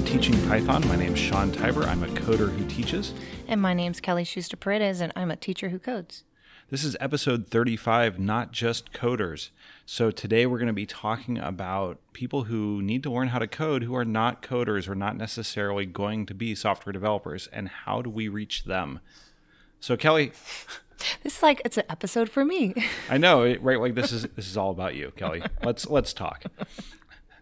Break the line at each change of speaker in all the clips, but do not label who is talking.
To Teaching Python. My name is Sean Tibor. I'm a coder who teaches.
And my name's Kelly Schuster Paredes, and I'm a teacher who codes.
This is episode 35, Not Just Coders. So today we're going to be talking about people who need to learn how to code who are not coders or not necessarily going to be software developers, and how do we reach them? So, Kelly.
This is like it's an episode for me.
I know, right? Like this is this is all about you, Kelly. Let's let's talk.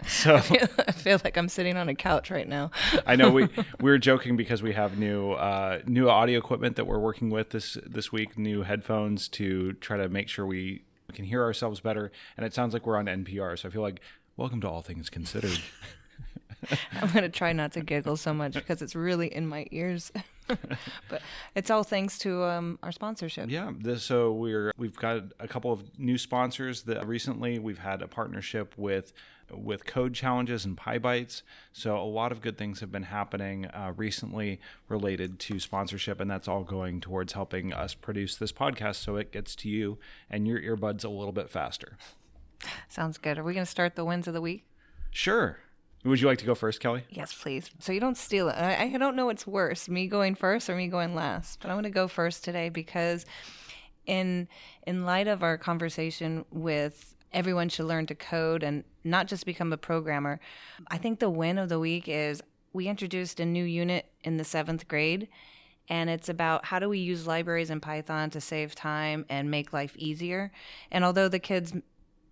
So I feel, I feel, like I'm sitting on a couch right now.
I know we we are joking because we have new uh, new audio equipment that we're working with this this week, new headphones to try to make sure we can hear ourselves better. And it sounds like we're on NPR, so I feel like welcome to All Things Considered.
I'm gonna try not to giggle so much because it's really in my ears. but it's all thanks to um, our sponsorship.
Yeah. This, so we're we've got a couple of new sponsors that recently we've had a partnership with with code challenges and PyBites. So a lot of good things have been happening uh, recently related to sponsorship, and that's all going towards helping us produce this podcast so it gets to you and your earbuds a little bit faster.
Sounds good. Are we going to start the wins of the week?
Sure. Would you like to go first, Kelly?
Yes, please. So you don't steal it. I, I don't know what's worse, me going first or me going last. But I'm going to go first today because, in in light of our conversation with everyone should learn to code and not just become a programmer, I think the win of the week is we introduced a new unit in the seventh grade. And it's about how do we use libraries in Python to save time and make life easier. And although the kids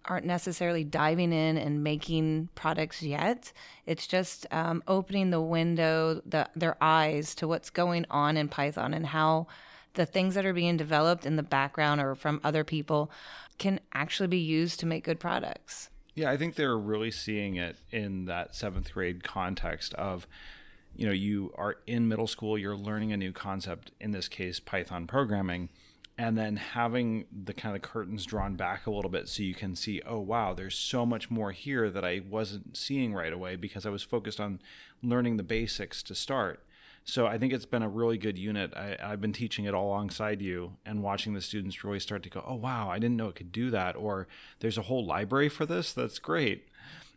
aren't necessarily diving in and making products yet. It's just um, opening the window, the, their eyes to what's going on in Python and how the things that are being developed in the background or from other people can actually be used to make good products.
Yeah, I think they're really seeing it in that seventh grade context of, you know, you are in middle school, you're learning a new concept, in this case, Python programming and then having the kind of curtains drawn back a little bit so you can see oh wow there's so much more here that i wasn't seeing right away because i was focused on learning the basics to start. So i think it's been a really good unit. I, have been teaching it all alongside you and watching the students really start to go oh wow i didn't know it could do that or there's a whole library for this? That's great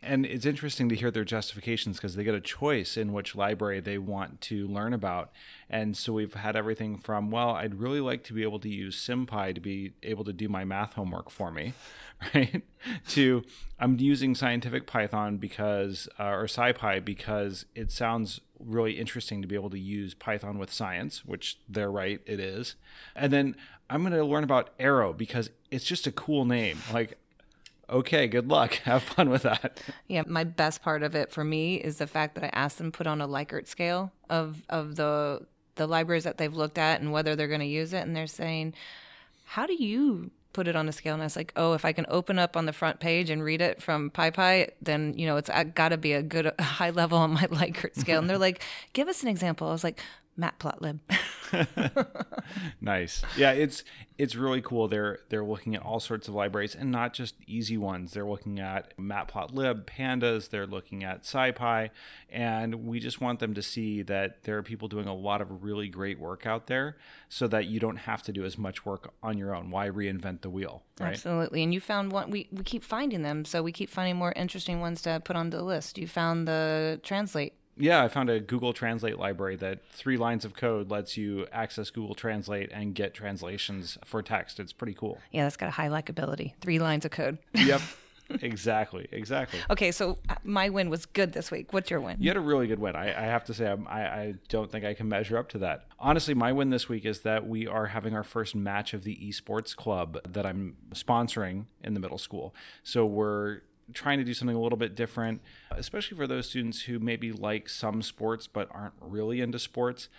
and it's interesting to hear their justifications because they get a choice in which library they want to learn about. And so we've had everything from, well, I'd really like to be able to use SymPy to be able to do my math homework for me, right? to I'm using scientific Python because, uh, or SciPy because it sounds really interesting to be able to use Python with science, which they're right, it is. And then I'm going to learn about Arrow because it's just a cool name. Like okay, good luck. Have fun with that.
Yeah, my best part of it for me is the fact that I asked them put on a Likert scale of of the the libraries that they've looked at and whether they're going to use it, and they're saying, "How do you?" put it on a scale and I was like, oh, if I can open up on the front page and read it from PyPy, then, you know, it's uh, got to be a good high level on my Likert scale. and they're like, give us an example. I was like, matplotlib.
nice. Yeah, it's it's really cool. They're they're looking at all sorts of libraries and not just easy ones. They're looking at matplotlib, pandas, they're looking at SciPy, and we just want them to see that there are people doing a lot of really great work out there so that you don't have to do as much work on your own. Why reinvent the wheel, right?
Absolutely. And you found one we we keep finding them, so we keep finding more interesting ones to put on the list. You found the translate
yeah, I found a Google Translate library that three lines of code lets you access Google Translate and get translations for text. It's pretty cool.
Yeah, that's got a high likability. Three lines of code.
Yep. exactly. Exactly.
Okay, so uh, my win was good this week. What's your win?
You had a really good win. I, I have to say, I, I don't think I can measure up to that. Honestly, my win this week is that we are having our first match of the esports club that I'm sponsoring in the middle school. So we're trying to do something a little bit different, especially for those students who maybe like some sports but aren't really into sports.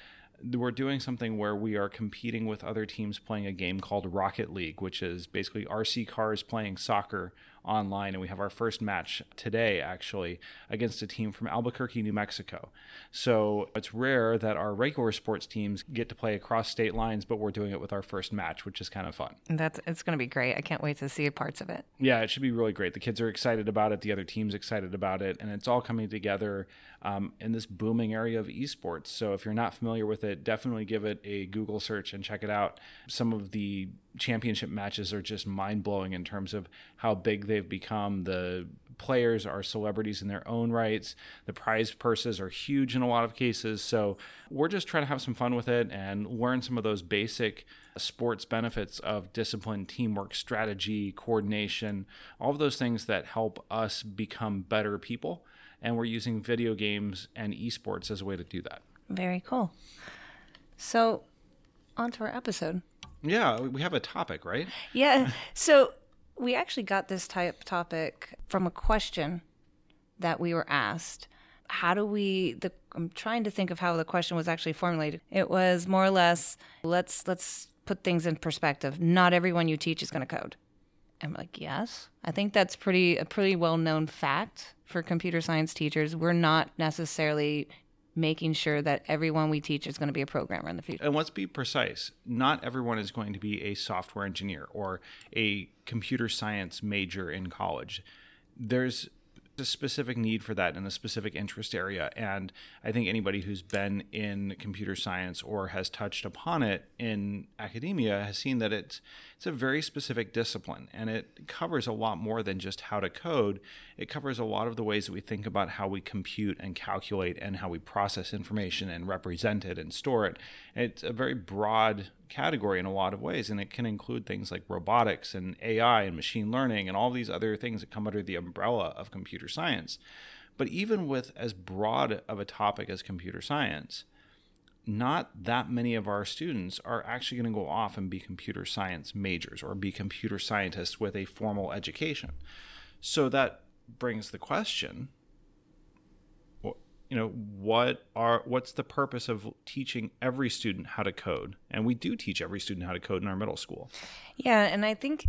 We're doing something where we are competing with other teams playing a game called Rocket League, which is basically RC cars playing soccer online, and we have our first match today, actually, against a team from Albuquerque, New Mexico. So it's rare that our regular sports teams get to play across state lines, but we're doing it with our first match, which is kind of fun.
That's it's going to be great. I can't wait to see parts of it.
Yeah, it should be really great. The kids are excited about it. The other teams excited about it, and it's all coming together um, in this booming area of esports. So if you're not familiar with it, definitely give it a Google search and check it out. Some of the championship matches are just mind blowing in terms of how big they've become the players are celebrities in their own rights. The prize purses are huge in a lot of cases. So we're just trying to have some fun with it and learn some of those basic sports benefits of discipline, teamwork, strategy, coordination, all of those things that help us become better people. And we're using video games and esports as a way to do that.
Very cool. So, on to our episode.
Yeah, we have a topic, right?
Yeah. So, we actually got this type topic from a question that we were asked. How do we the I'm trying to think of how the question was actually formulated. It was more or less let's let's put things in perspective. Not everyone you teach is going to code. I'm like, yes. I think that's pretty a pretty well known fact for computer science teachers. We're not necessarily making sure that everyone we teach is going to be a programmer in the future.
And let's be precise. Not everyone is going to be a software engineer or a computer science major in college. There's a specific need for that in a specific interest area. And I think anybody who's been in computer science or has touched upon it in academia has seen that it's it's a very specific discipline and it covers a lot more than just how to code. It covers a lot of the ways that we think about how we compute and calculate and how we process information and represent it and store it. It's a very broad category in a lot of ways, and it can include things like robotics and AI and machine learning and all these other things that come under the umbrella of computer science. But even with as broad of a topic as computer science, not that many of our students are actually going to go off and be computer science majors or be computer scientists with a formal education. So that brings the question you know what are what's the purpose of teaching every student how to code and we do teach every student how to code in our middle school
yeah and i think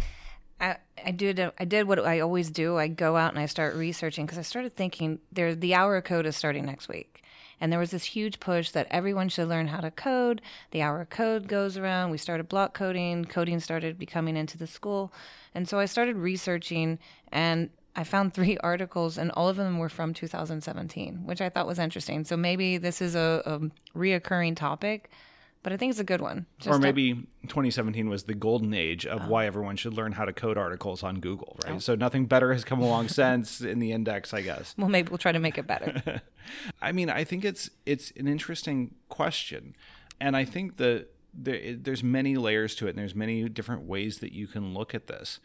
I, I did I did what I always do. I go out and I start researching because I started thinking there the hour of code is starting next week. And there was this huge push that everyone should learn how to code. The hour of code goes around. We started block coding. Coding started becoming into the school. And so I started researching and I found three articles, and all of them were from 2017, which I thought was interesting. So maybe this is a, a reoccurring topic, but I think it's a good one.
Just or maybe 2017 was the golden age of oh. why everyone should learn how to code articles on Google, right? Oh. So nothing better has come along since in the index, I guess.
Well, maybe we'll try to make it better.
I mean, I think it's it's an interesting question, and I think that there, there's many layers to it, and there's many different ways that you can look at this.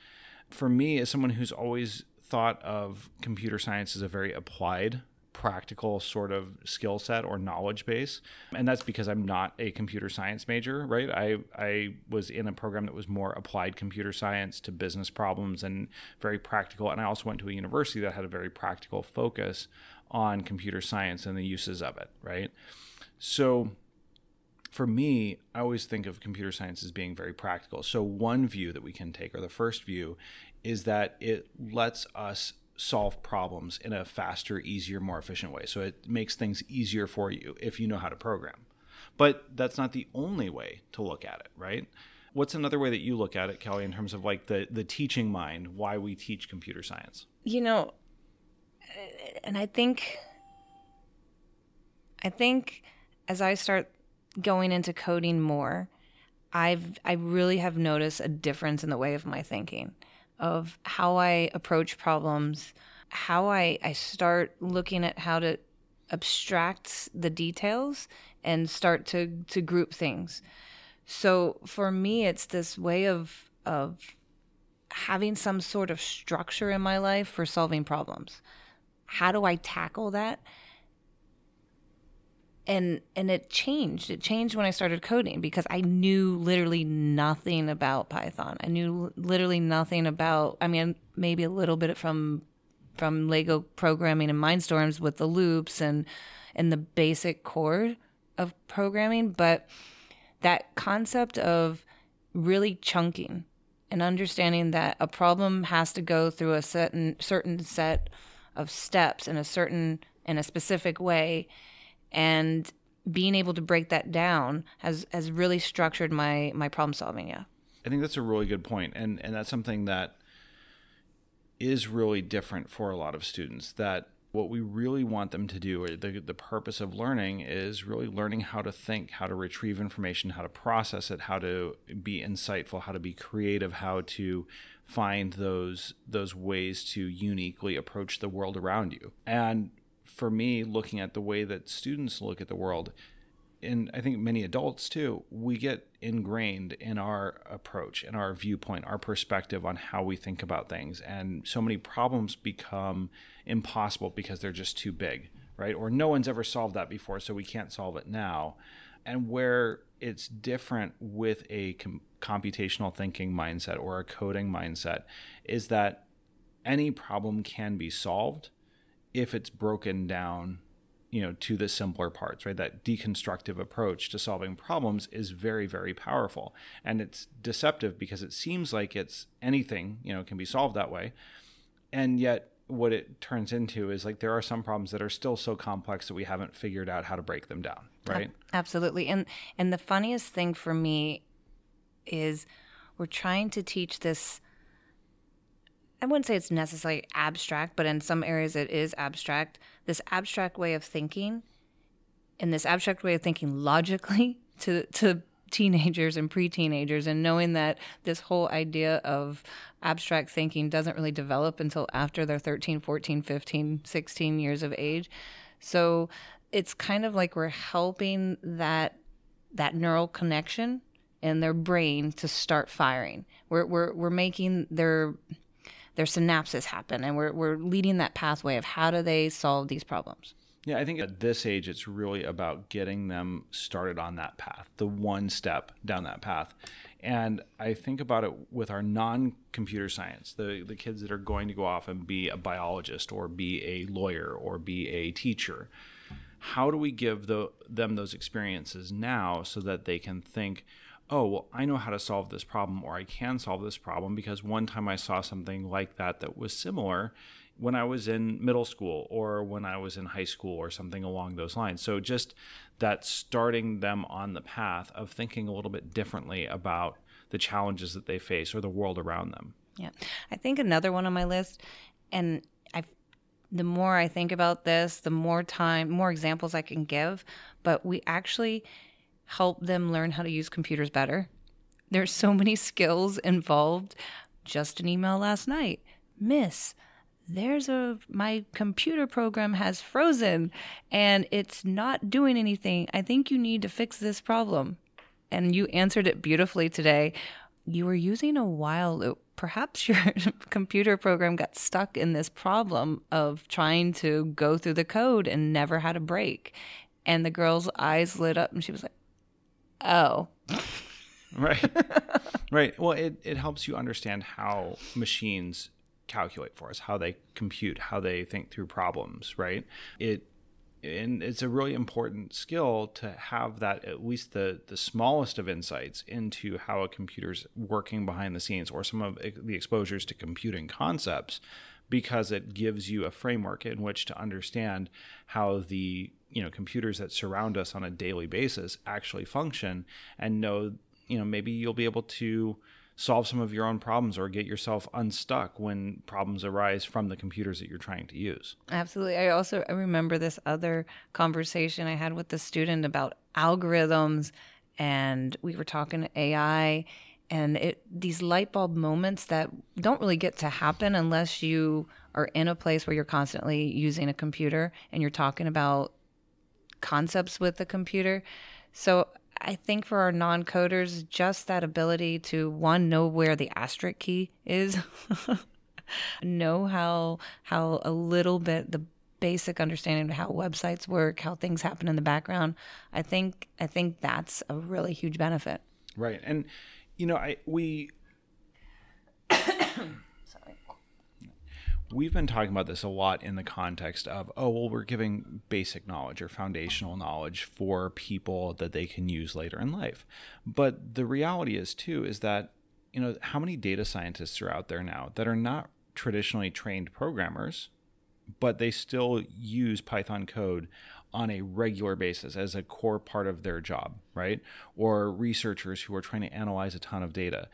For me, as someone who's always thought of computer science as a very applied practical sort of skill set or knowledge base. And that's because i'm not a computer science major right? I i was in a program that was more applied computer science to business problems and very practical. And i also went to a university that had a very practical focus on computer science and the uses of it right? So for me, I always think of computer science as being very practical. So, one view that we can take, or the first view, is that it lets us solve problems in a faster, easier, more efficient way. So it makes things easier for you if you know how to program. But that's not the only way to look at it, right? What's another way that you look at it, Kelly, in terms of like the the teaching mind, why we teach computer science?
You know, and I think I think as I start going into coding more, I've I really have noticed a difference in the way of my thinking of how I approach problems, how I, I start looking at how to abstract the details and start to, to group things. So for me, it's this way of, of having some sort of structure in my life for solving problems. How do I tackle that? And and it changed. It changed when i started coding because i knew literally nothing about python. I knew literally nothing about i mean maybe a little bit from from lego programming and mindstorms with the loops and and the basic core of programming but that concept of really chunking and understanding that a problem has to go through a certain certain set of steps in a certain in a specific way and being able to break that down has has really structured my my problem solving yeah
i think that's a really good point and and that's something that is really different for a lot of students that what we really want them to do or the, the purpose of learning is really learning how to think how to retrieve information how to process it how to be insightful how to be creative how to find those those ways to uniquely approach the world around you. And for me, looking at the way that students look at the world, and I think many adults too, we get ingrained in our approach and our viewpoint, our perspective on how we think about things. And so many problems become impossible because they're just too big, right? Or no one's ever solved that before, so we can't solve it now. And where it's different with a com- computational thinking mindset or a coding mindset is that any problem can be solved if it's broken down you know to the simpler parts right? That deconstructive approach to solving problems is very very powerful. And it's deceptive because it seems like it's anything you know can be solved that way. And yet what it turns into is like there are some problems that are still so complex that we haven't figured out how to break them down right?
absolutely. And and the funniest thing for me is we're trying to teach this I wouldn't say it's necessarily abstract, but in some areas it is abstract. This abstract way of thinking, and this abstract way of thinking logically to to teenagers and pre-teenagers and knowing that this whole idea of abstract thinking doesn't really develop until after they're 13 14 15 16 years of age so it's kind of like we're helping that that neural connection in their brain to start firing we're we're, we're making their their synapses happen and we're, we're leading that pathway of how do they solve these problems
yeah, I think at this age, it's really about getting them started on that path, the one step down that path. And I think about it with our non computer science, the, the kids that are going to go off and be a biologist or be a lawyer or be a teacher. How do we give the, them those experiences now so that they can think, oh, well, I know how to solve this problem or I can solve this problem because one time I saw something like that that was similar when I was in middle school or when I was in high school or something along those lines. So just that starting them on the path of thinking a little bit differently about the challenges that they face or the world around them.
Yeah. I think another one on my list and I the more I think about this, the more time, more examples I can give, but we actually help them learn how to use computers better. There's so many skills involved. Just an email last night. Miss, there's a my computer program has frozen and it's not doing anything. I think you need to fix this problem. And you answered it beautifully today. You were using a while loop. Perhaps your computer program got stuck in this problem of trying to go through the code and never had a break. And the girl's eyes lit up and she was like, "Oh."
right. right. Well, it, it helps you understand how machines calculate for us, how they compute, how they think through problems, right? It and it's a really important skill to have that at least the the smallest of insights into how a computer's working behind the scenes or some of the exposures to computing concepts because it gives you a framework in which to understand how the you know computers that surround us on a daily basis actually function and know you know maybe you'll be able to solve some of your own problems or get yourself unstuck when problems arise from the computers that you're trying to use.
Absolutely. I also I remember this other conversation I had with the student about algorithms and we were talking AI and it these light bulb moments that don't really get to happen unless you are in a place where you're constantly using a computer and you're talking about concepts with the computer. So I think for our non coders, just that ability to one know where the asterisk key is, know how how a little bit the basic understanding of how websites work, how things happen in the background. I think I think that's a really huge benefit.
Right, and you know, I we we've been talking about this a lot in the context of oh well we're giving basic knowledge or foundational knowledge for people that they can use later in life. But the reality is too is that you know how many data scientists are out there now that are not traditionally trained programmers but they still use python code on a regular basis as a core part of their job right or researchers who are trying to analyze a ton of data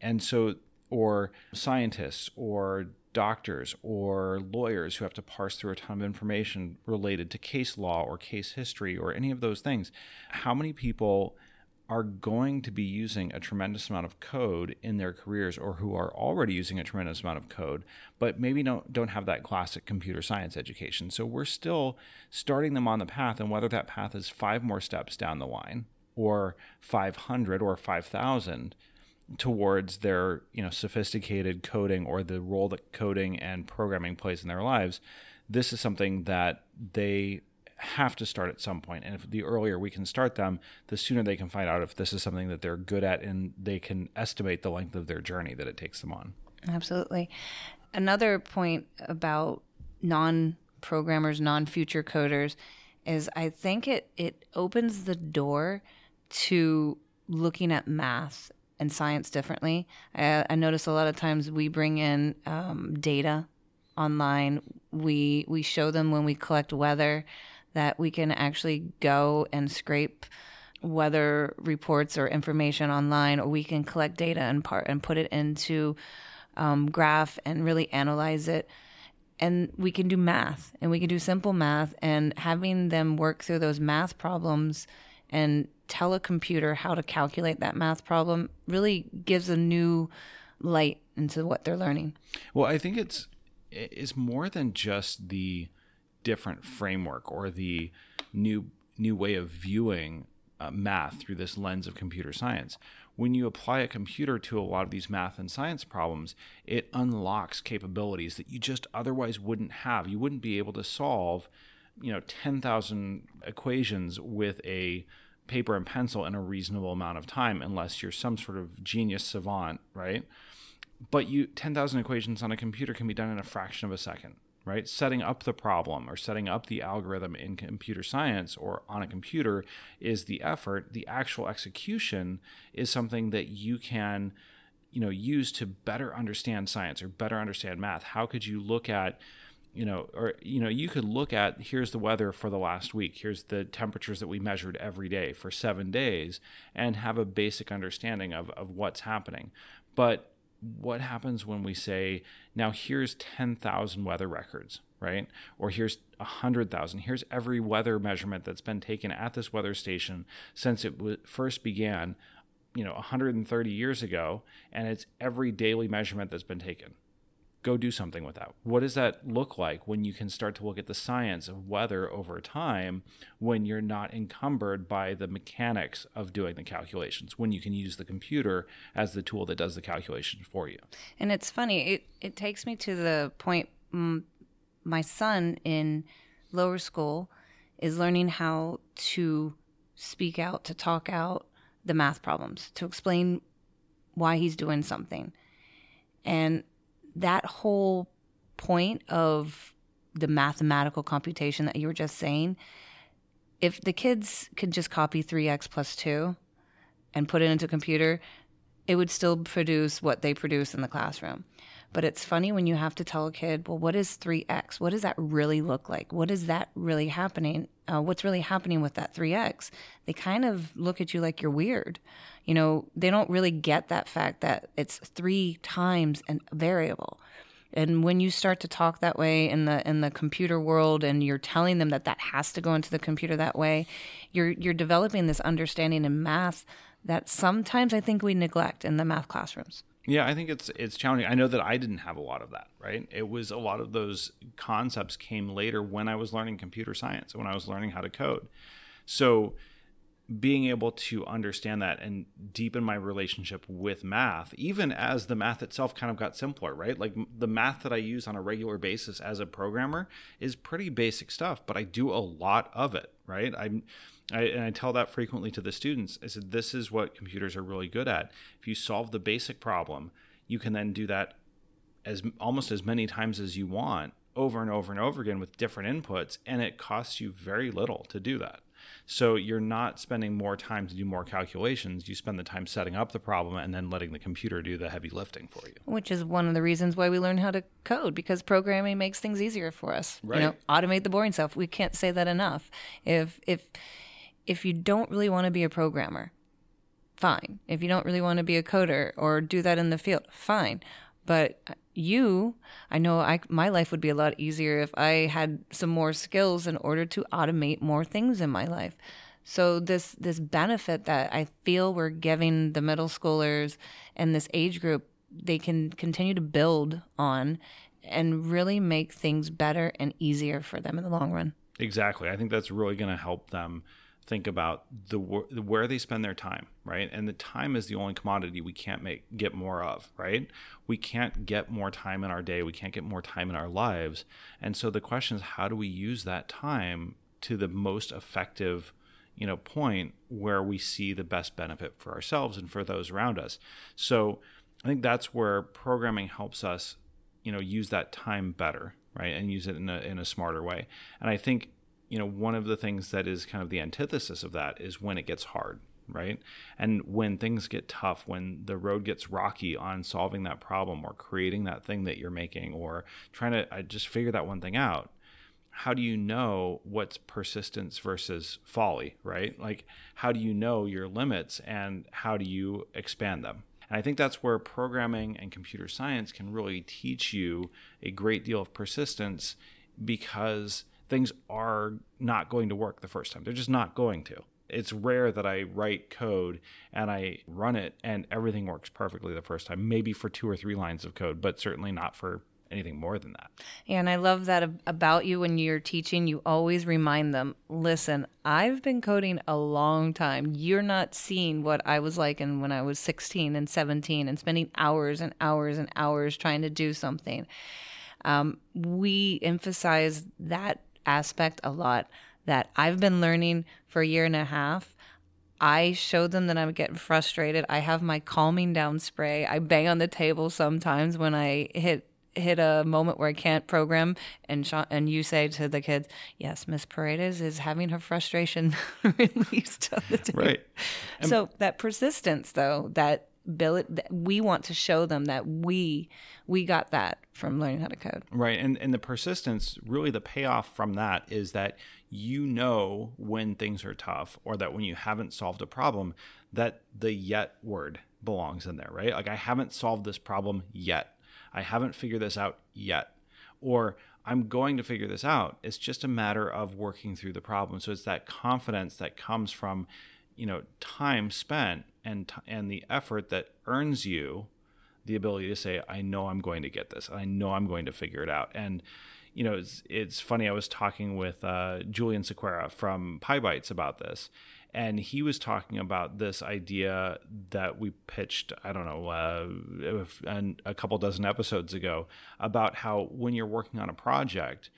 and so or scientists or doctors or lawyers who have to parse through a ton of information related to case law or case history or any of those things. How many people are going to be using a tremendous amount of code in their careers or who are already using a tremendous amount of code but maybe don't don't have that classic computer science education. So we're still starting them on the path and whether that path is five more steps down the line or 500 or 5000 towards their you know sophisticated coding or the role that coding and programming plays in their lives this is something that they have to start at some point and if the earlier we can start them the sooner they can find out if this is something that they're good at and they can estimate the length of their journey that it takes them on
absolutely another point about non programmers non future coders is i think it it opens the door to looking at math and science differently. I, I notice a lot of times we bring in um, data online. We we show them when we collect weather that we can actually go and scrape weather reports or information online, or we can collect data and part and put it into um, graph and really analyze it. And we can do math, and we can do simple math, and having them work through those math problems and tell a computer how to calculate that math problem really gives a new light into what they're learning.
Well, I think it's it's more than just the different framework or the new new way of viewing uh, math through this lens of computer science. When you apply a computer to a lot of these math and science problems, it unlocks capabilities that you just otherwise wouldn't have. You wouldn't be able to solve, you know, 10,000 equations with a paper and pencil in a reasonable amount of time unless you're some sort of genius savant, right? But you 10,000 equations on a computer can be done in a fraction of a second, right? Setting up the problem or setting up the algorithm in computer science or on a computer is the effort. The actual execution is something that you can you know use to better understand science or better understand math. How could you look at you know, or you know, you could look at here's the weather for the last week, here's the temperatures that we measured every day for seven days, and have a basic understanding of, of what's happening. But what happens when we say, now here's 10,000 weather records, right? Or here's 100,000. Here's every weather measurement that's been taken at this weather station since it w- first began, you know, 130 years ago, and it's every daily measurement that's been taken go do something with that. What does that look like when you can start to look at the science of weather over time when you're not encumbered by the mechanics of doing the calculations, when you can use the computer as the tool that does the calculations for you?
And it's funny, it, it takes me to the point my son in lower school is learning how to speak out, to talk out the math problems, to explain why he's doing something. And that whole point of the mathematical computation that you were just saying, if the kids could just copy 3x plus 2 and put it into a computer, it would still produce what they produce in the classroom. But it's funny when you have to tell a kid, well, what is 3x? What does that really look like? What is that really happening? Uh, what's really happening with that 3x? They kind of look at you like you're weird. You know, they don't really get that fact that it's three times a variable. And when you start to talk that way in the in the computer world, and you're telling them that that has to go into the computer that way, you're you're developing this understanding in math that sometimes I think we neglect in the math classrooms.
Yeah, I think it's it's challenging. I know that I didn't have a lot of that, right? It was a lot of those concepts came later when I was learning computer science, when I was learning how to code. So being able to understand that and deepen my relationship with math, even as the math itself kind of got simpler, right? Like the math that I use on a regular basis as a programmer is pretty basic stuff, but I do a lot of it, right? I'm I, and I tell that frequently to the students. I said, this is what computers are really good at. If you solve the basic problem, you can then do that as almost as many times as you want over and over and over again with different inputs, and it costs you very little to do that. So you're not spending more time to do more calculations. You spend the time setting up the problem and then letting the computer do the heavy lifting for you.
Which is one of the reasons why we learn how to code because programming makes things easier for us.
Right.
You know, automate the boring stuff. We can't say that enough. If if if you don't really want to be a programmer, fine. If you don't really want to be a coder or do that in the field, fine. But you, I know I my life would be a lot easier if I had some more skills in order to automate more things in my life. So this this benefit that I feel we're giving the middle schoolers and this age group, they can continue to build on and really make things better and easier for them in the long run.
Exactly. I think that's really going to help them think about the where they spend their time, right? And the time is the only commodity we can't make get more of, right? We can't get more time in our day, we can't get more time in our lives. And so the question is how do we use that time to the most effective you know point where we see the best benefit for ourselves and for those around us. So I think that's where programming helps us you know use that time better right and use it in a, in a smarter way and i think you know one of the things that is kind of the antithesis of that is when it gets hard right? And when things get tough when the road gets rocky on solving that problem or creating that thing that you're making or trying to just figure that one thing out how do you know what's persistence versus folly right? Like how do you know your limits and how do you expand them? And I think that's where programming and computer science can really teach you a great deal of persistence because things are not going to work the first time. They're just not going to. It's rare that I write code and I run it and everything works perfectly the first time, maybe for two or three lines of code, but certainly not for anything more than that.
And I love that about you when you're teaching, you always remind them listen, I've been coding a long time. You're not seeing what I was like when I was 16 and 17 and spending hours and hours and hours trying to do something. Um, we emphasize that aspect a lot that I've been learning for a year and a half. I showed them that I'm getting frustrated. I have my calming down spray. I bang on the table sometimes when I hit hit a moment where I can't program, and Sean, and you say to the kids, "Yes, Miss Paredes is having her frustration released on the table." Right. And so that persistence, though, that ability, we want to show them that we we got that from learning how to code.
Right, and and the persistence, really, the payoff from that is that you know when things are tough, or that when you haven't solved a problem, that the yet word belongs in there, right? Like I haven't solved this problem yet I haven't figured this out yet. Or I'm going to figure this out. It's just a matter of working through the problem. So it's that confidence that comes from, you know, time spent and and the effort that earns you the ability to say, I know I'm going to get this. I know I'm going to figure it out. And you know, it's, it's funny. I was talking with uh, Julian Sequeira from PyBites about this, and he was talking about this idea that we pitched i don't know uh, a couple dozen episodes ago about how when you're working on a project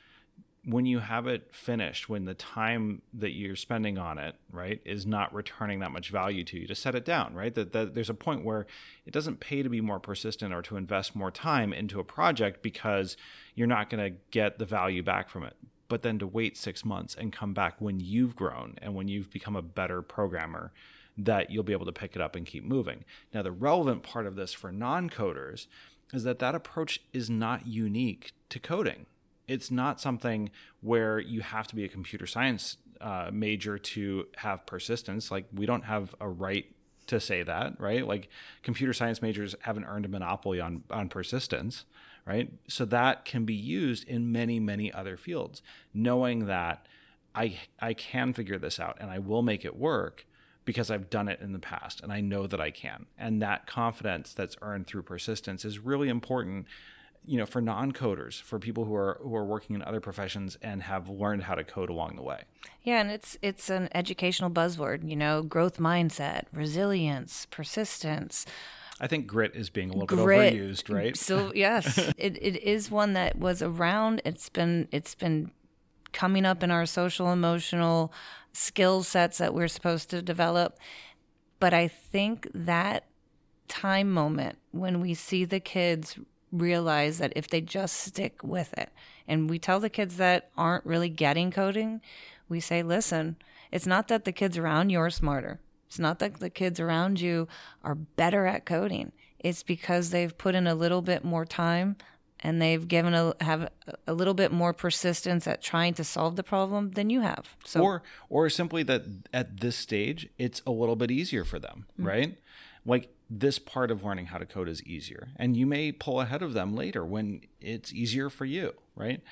when you have it finished when the time that you're spending on it right is not returning that much value to you to set it down right that, that there's a point where it doesn't pay to be more persistent or to invest more time into a project because you're not going to get the value back from it but then to wait six months and come back when you've grown and when you've become a better programmer that you'll be able to pick it up and keep moving. Now, the relevant part of this for non coders is that that approach is not unique to coding. It's not something where you have to be a computer science uh, major to have persistence. Like, we don't have a right to say that, right? Like, computer science majors haven't earned a monopoly on, on persistence right? So that can be used in many, many other fields, knowing that I I can figure this out and I will make it work because I've done it in the past and I know that I can. And that confidence that's earned through persistence is really important you know for non-coders for people who are who are working in other professions and have learned how to code along the way
yeah and it's it's an educational buzzword you know growth mindset resilience persistence
I think grit is being a little grit, bit overused, mm, right?
So yes, it, it is one that was around. It's been it's been coming up in our social emotional skill sets that we're supposed to develop. But I think that time moment when we see the kids realize that if they just stick with it, and we tell the kids that aren't really getting coding, we say, listen, it's not that the kids around you are smarter. It's not that the kids around you are better at coding. It's because they've put in a little bit more time and they've given a have a little bit more persistence at trying to solve the problem than you have.
So or or simply that at this stage it's a little bit easier for them, mm-hmm. right? Like this part of learning how to code is easier and you may pull ahead of them later when it's easier for you, right?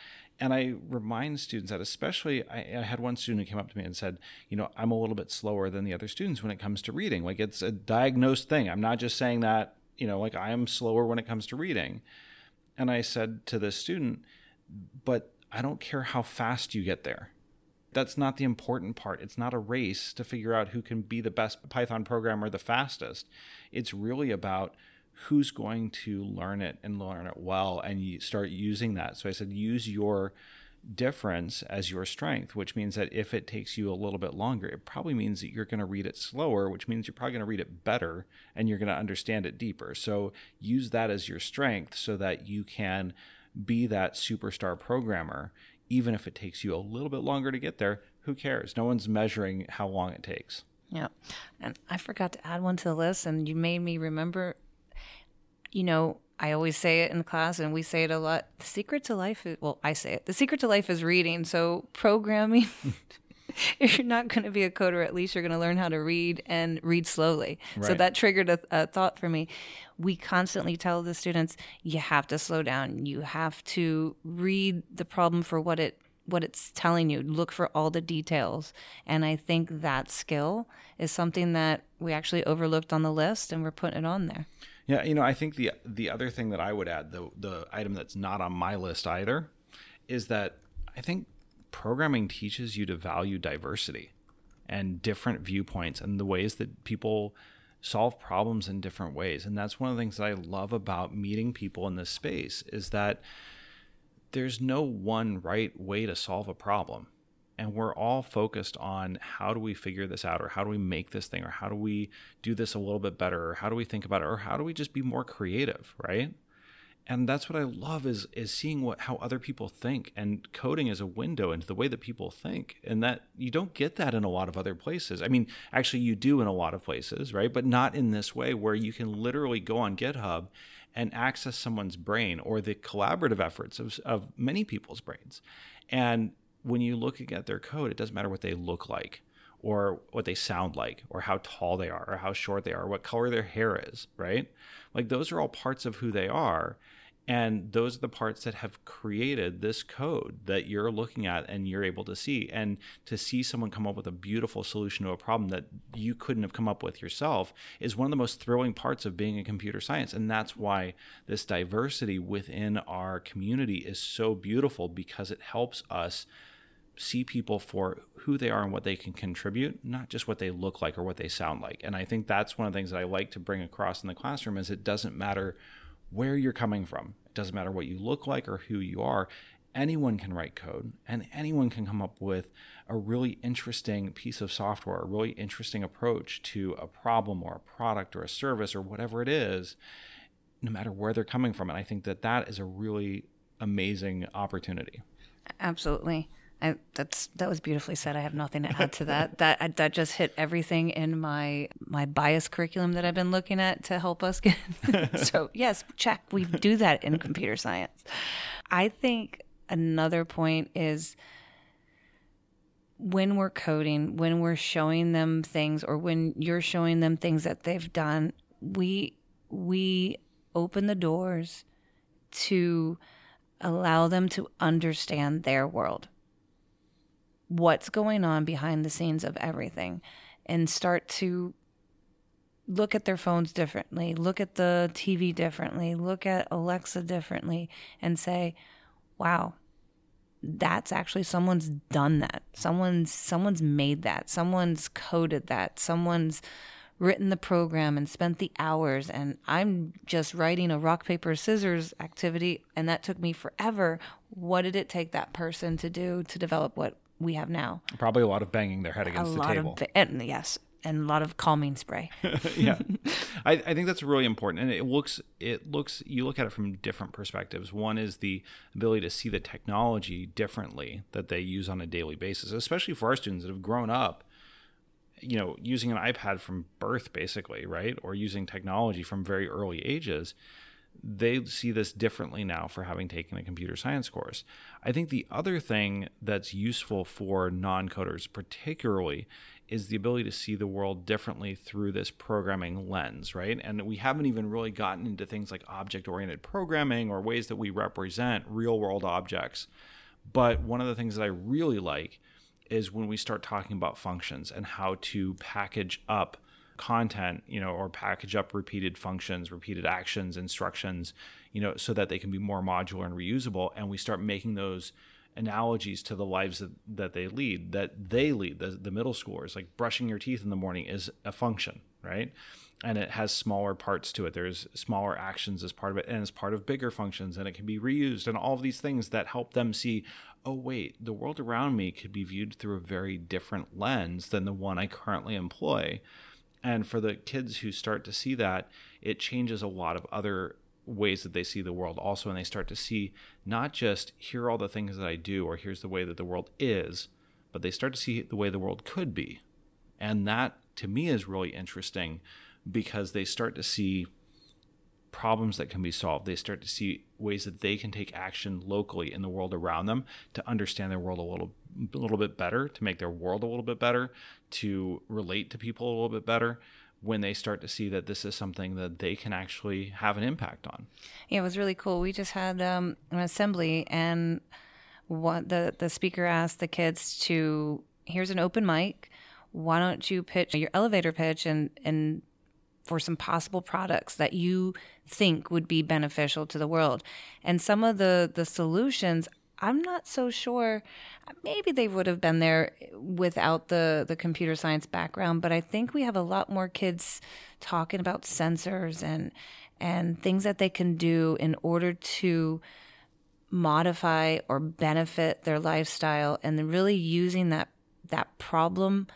And I remind students that, especially, I, I, had one student who came up to me and said, You know, I'm a little bit slower than the other students when it comes to reading. Like, it's a diagnosed thing. I'm not just saying that, you know, like I am slower when it comes to reading. And I said to this student, But I don't care how fast you get there. That's not the important part. It's not a race to figure out who can be the best Python programmer the fastest. It's really about who's going to learn it and learn it well and you start using that. So I said, use your difference as your strength, which means that if it takes you a little bit longer, it probably means that you're going to read it slower, which means you're probably going to read it better and you're going to understand it deeper. So use that as your strength so that you can be that superstar programmer, even if it takes you a little bit longer to get there. Who cares? No one's measuring how long it takes.
Yeah. And I forgot to add one to the list, and you made me remember you know, I always say it in class and we say it a lot. The secret to life is, well, I say it. The secret to life is reading. So, programming, if you're not going to be a coder, at least you're going to learn how to read and read slowly. Right. So, that triggered a, a thought for me. We constantly tell the students, you have to slow down. You have to read the problem for what it what it's telling you. Look for all the details. And I think that skill is something that we actually overlooked on the list and we're putting it on there.
Yeah, you know, I think the the other thing that I would add, the the item that's not on my list either, is that I think programming teaches you to value diversity and different viewpoints and the ways that people solve problems in different ways. And that's one of the things that I love about meeting people in this space is that there's no one right way to solve a problem and we're all focused on how do we figure this out or how do we make this thing or how do we do this a little bit better or how do we think about it or how do we just be more creative right and that's what i love is is seeing what how other people think and coding is a window into the way that people think and that you don't get that in a lot of other places i mean actually you do in a lot of places right but not in this way where you can literally go on github and access someone's brain or the collaborative efforts of, of many people's brains and when you look at their code, it doesn't matter what they look like or what they sound like or how tall they are or how short they are, or what color their hair is, right? Like those are all parts of who they are. And those are the parts that have created this code that you're looking at and you're able to see. And to see someone come up with a beautiful solution to a problem that you couldn't have come up with yourself is one of the most thrilling parts of being in computer science. And that's why this diversity within our community is so beautiful because it helps us see people for who they are and what they can contribute, not just what they look like or what they sound like. And I think that's one of the things that I like to bring across in the classroom is it doesn't matter where you're coming from. It doesn't matter what you look like or who you are. Anyone can write code and anyone can come up with a really interesting piece of software, a really interesting approach to a problem or a product or a service or whatever it is, no matter where they're coming from. And I think that that is a really amazing opportunity.
Absolutely. I, that's that was beautifully said. I have nothing to add to that. that that just hit everything in my my bias curriculum that I've been looking at to help us get. so yes, check. We do that in computer science. I think another point is when we're coding, when we're showing them things, or when you're showing them things that they've done, we we open the doors to allow them to understand their world what's going on behind the scenes of everything and start to look at their phones differently, look at the TV differently, look at Alexa differently, and say, wow, that's actually someone's done that. Someone's someone's made that. Someone's coded that. Someone's written the program and spent the hours and I'm just writing a rock paper scissors activity and that took me forever. What did it take that person to do to develop what we have now.
Probably a lot of banging their head against a the table.
Of, and yes, and a lot of calming spray.
yeah, I, I, think that's really important, and it looks it looks you look at it from different perspectives. One is the ability to see the technology differently that they use on a daily basis, especially for our students that have grown up. You know, using an iPad from birth, basically, right, or using technology from very early ages they see this differently now for having taken a computer science course. I think the other thing that's useful for non coders, particularly, is the ability to see the world differently through this programming lens, right? And we haven't even really gotten into things like object oriented programming or ways that we represent real world objects. But one of the things that I really like is when we start talking about functions and how to package up content, you know, or package up repeated functions, repeated actions, instructions, you know, so that they can be more modular and reusable. And we start making those analogies to the lives that, that they lead, that they lead, the, the middle schoolers, like brushing your teeth in the morning is a function, right? and it has smaller parts to it. There's smaller actions as part of it, and as part of bigger functions, and it can be reused, and all of these things that help them see. Oh wait, the world around me could be viewed through a very different lens than the one I currently employ. And for the kids who start to see that, it changes a lot of other ways that they see the world also and they start to see not just here are all the things that I do or here's the way that the world is, but they start to see the way the world could be. And that to me is really interesting because they start to see problems that can be solved. They start to see ways that they can take action locally in the world around them to understand their world a little a little bit better, to make their world a little bit better, to relate to people a little bit better when they start to see that this is something that they can actually have an impact on.
Yeah, it was really cool. We just had um, an assembly and what the the speaker asked the kids to here's an open mic. Why don't you pitch your elevator pitch and and for some possible products that you think would be beneficial to the world. And some of the the solutions I'm not so sure. Maybe they would have been there without the the computer science background, but I think we have a lot more kids talking about sensors and and things that they can do in order to modify or benefit their lifestyle and really using that that problem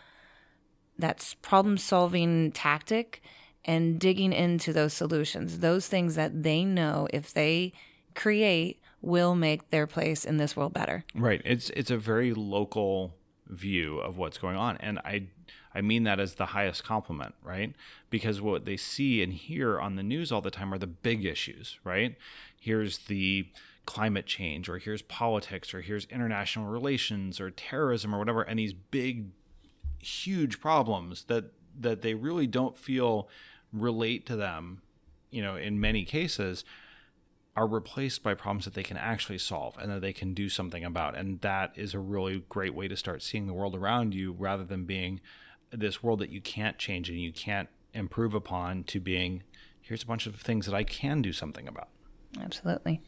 that's problem solving tactic and digging into those solutions, those things that they know if they create will make their place in this world better.
Right. It's it's a very local view of what's going on and I I mean that as the highest compliment, right? Because what they see and hear on the news all the time are the big issues, right? Here's the climate change or here's politics or here's international relations or terrorism or whatever and these big huge problems that that they really don't feel relate to them, you know, in many cases, are replaced by problems that they can actually solve and that they can do something about. And that is a really great way to start seeing the world around you rather than being this world that you can't change and you can't improve upon to being here's a bunch of things that I can do something about.
Absolutely.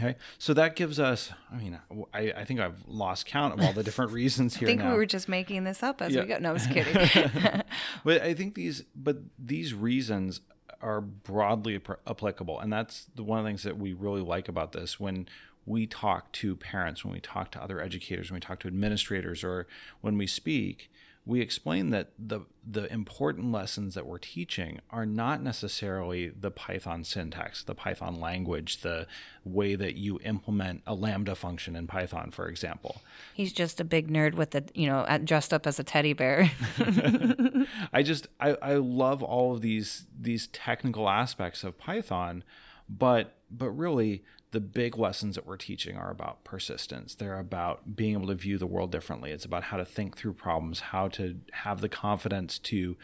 Okay, so that gives us. I mean, I, I think I've lost count of all the different reasons here.
I think
now.
we were just making this up as yeah. we go. No, I was kidding.
but I think these, but these reasons are broadly applicable, and that's the, one of the things that we really like about this. When we talk to parents, when we talk to other educators, when we talk to administrators, or when we speak, we explain that the the important lessons that we're teaching are not necessarily the Python syntax, the Python language, the way that you implement a lambda function in Python, for example.
He's just a big nerd with the you know dressed up as a teddy bear.
I just I, I love all of these these technical aspects of Python, but but really the big lessons that we're teaching are about persistence. They're about being able to view the world differently. It's about how to think through problems, how to have the confidence to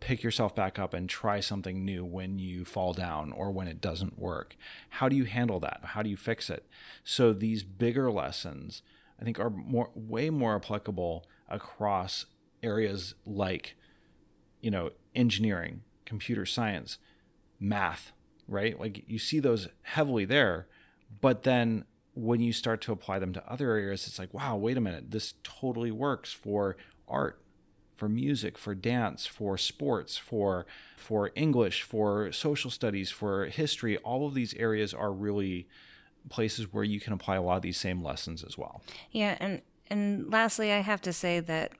pick yourself back up and try something new when you fall down or when it doesn't work. How do you handle that? How do you fix it? So these bigger lessons, I think, are more way more applicable across areas like, you know, engineering, computer science, math, right? Like you see those heavily there but then when you start to apply them to other areas, it's like, wow, wait a minute, this totally works for art, for music, for dance, for sports, for for English, for social studies, for history. All of these areas are really places where you can apply a lot of these same lessons as well.
Yeah, and and lastly, I have to say that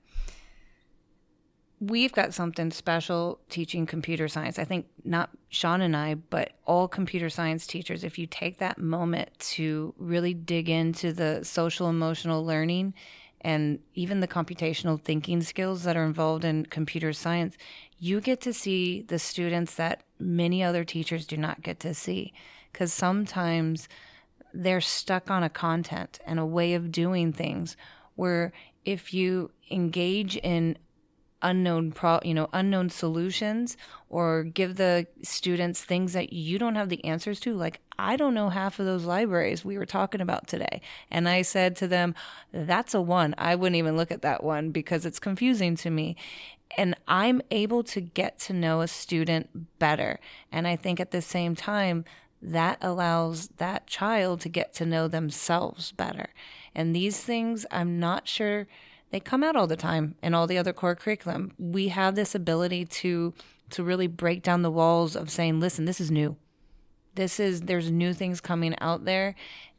we've got something special teaching computer science. I think not Sean and I, but all computer science teachers, if you take that moment to really dig into the social emotional learning and even the computational thinking skills that are involved in computer science, you get to see the students that many other teachers do not get to see. Because sometimes they're stuck on a content and a way of doing things where if you engage in unknown pro you know unknown solutions or give the students things that you don't have the answers to. Like i don't know half of those libraries we were talking about today. And i said to them that's a one. I wouldn't even look at that one because it's confusing to me. And i'm able to get to know a student better. And i think at the same time that allows that child to get to know themselves better. And these things i'm not sure they come out all the time in all the other core curriculum. We have this ability to to really break down the walls of saying, listen, this is new. This is there's new things coming out there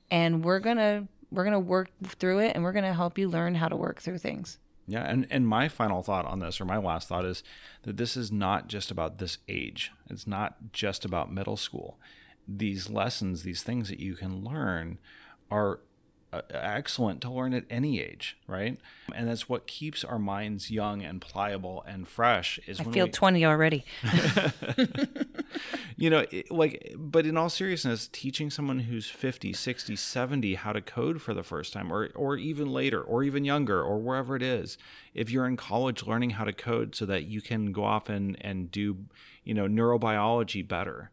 and we're going to we're going to work through it and we're going to help you learn how to work through things.
Yeah, and and my final thought on this or my last thought is that this is not just about this age. It's not just about middle school. These lessons, these things that you can learn are Uh, excellent to learn at any age, right? And that's what keeps our minds young and pliable and fresh. Is
I feel we, 20 already.
you know, it, like, but in all seriousness, teaching someone who's 50, 60, 70 how to code for the first time, or, or even later, or even younger, or wherever it is, if you're in college learning how to code so that you can go off and, and do, you know, neurobiology better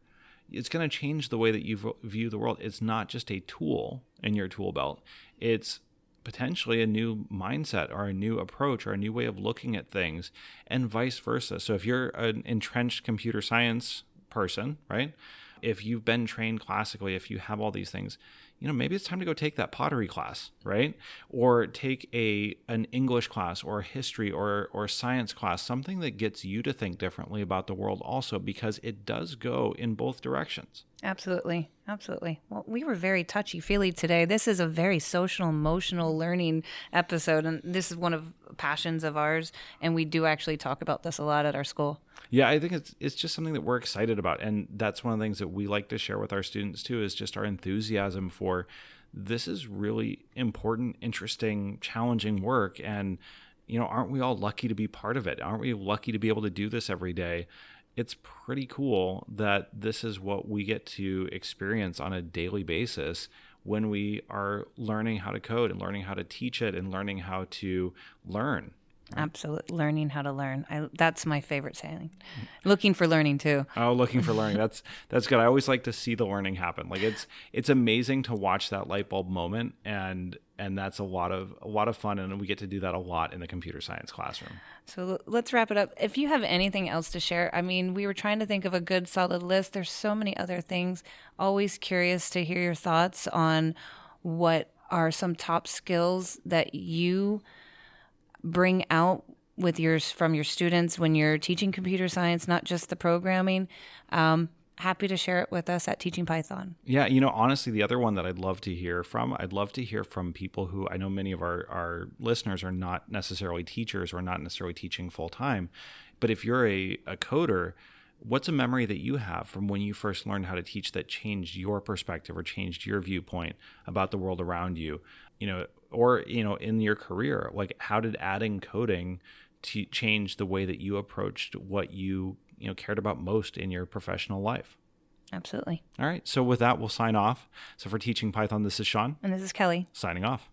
it's going to change the way that you view the world. It's not just a tool in your tool belt, it's potentially a new mindset or a new approach or a new way of looking at things, and vice versa. So, if you're an entrenched computer science person, right? If you've been trained classically, if you have all these things, you know maybe it's time to go take that pottery class right? Or take a an english class or a history or or science class something that gets you to think differently about the world also because it does go in both directions
Absolutely. Absolutely. Well, we were very touchy feely today. This is a very social, emotional learning episode. And this is one of passions of ours. And we do actually talk about this a lot at our school.
Yeah, I think it's it's just something that we're excited about. And that's one of the things that we like to share with our students too, is just our enthusiasm for this is really important, interesting, challenging work. And you know, aren't we all lucky to be part of it? Aren't we lucky to be able to do this every day? It's pretty cool that this is what we get to experience on a daily basis when we are learning how to code and learning how to teach it and learning how to learn.
Absolutely, learning how to learn. I, that's my favorite saying. Looking for learning too.
Oh, looking for learning. That's that's good. I always like to see the learning happen. Like it's it's amazing to watch that light bulb moment, and and that's a lot of a lot of fun, and we get to do that a lot in the computer science classroom.
So let's wrap it up. If you have anything else to share, I mean, we were trying to think of a good solid list. There's so many other things. Always curious to hear your thoughts on what are some top skills that you bring out with yours from your students when you're teaching computer science, not just the programming. Um, happy to share it with us at Teaching Python.
Yeah, you know, honestly, the other one that I'd love to hear from, I'd love to hear from people who I know many of our, our listeners are not necessarily teachers or not necessarily teaching full time. But if you're a, a coder, what's a memory that you have from when you first learned how to teach that changed your perspective or changed your viewpoint about the world around you? You know, or you know in your career like how did adding coding to change the way that you approached what you you know cared about most in your professional life?
Absolutely.
All right. So with that we'll sign off. So for teaching python this is sean.
And this is kelly.
Signing off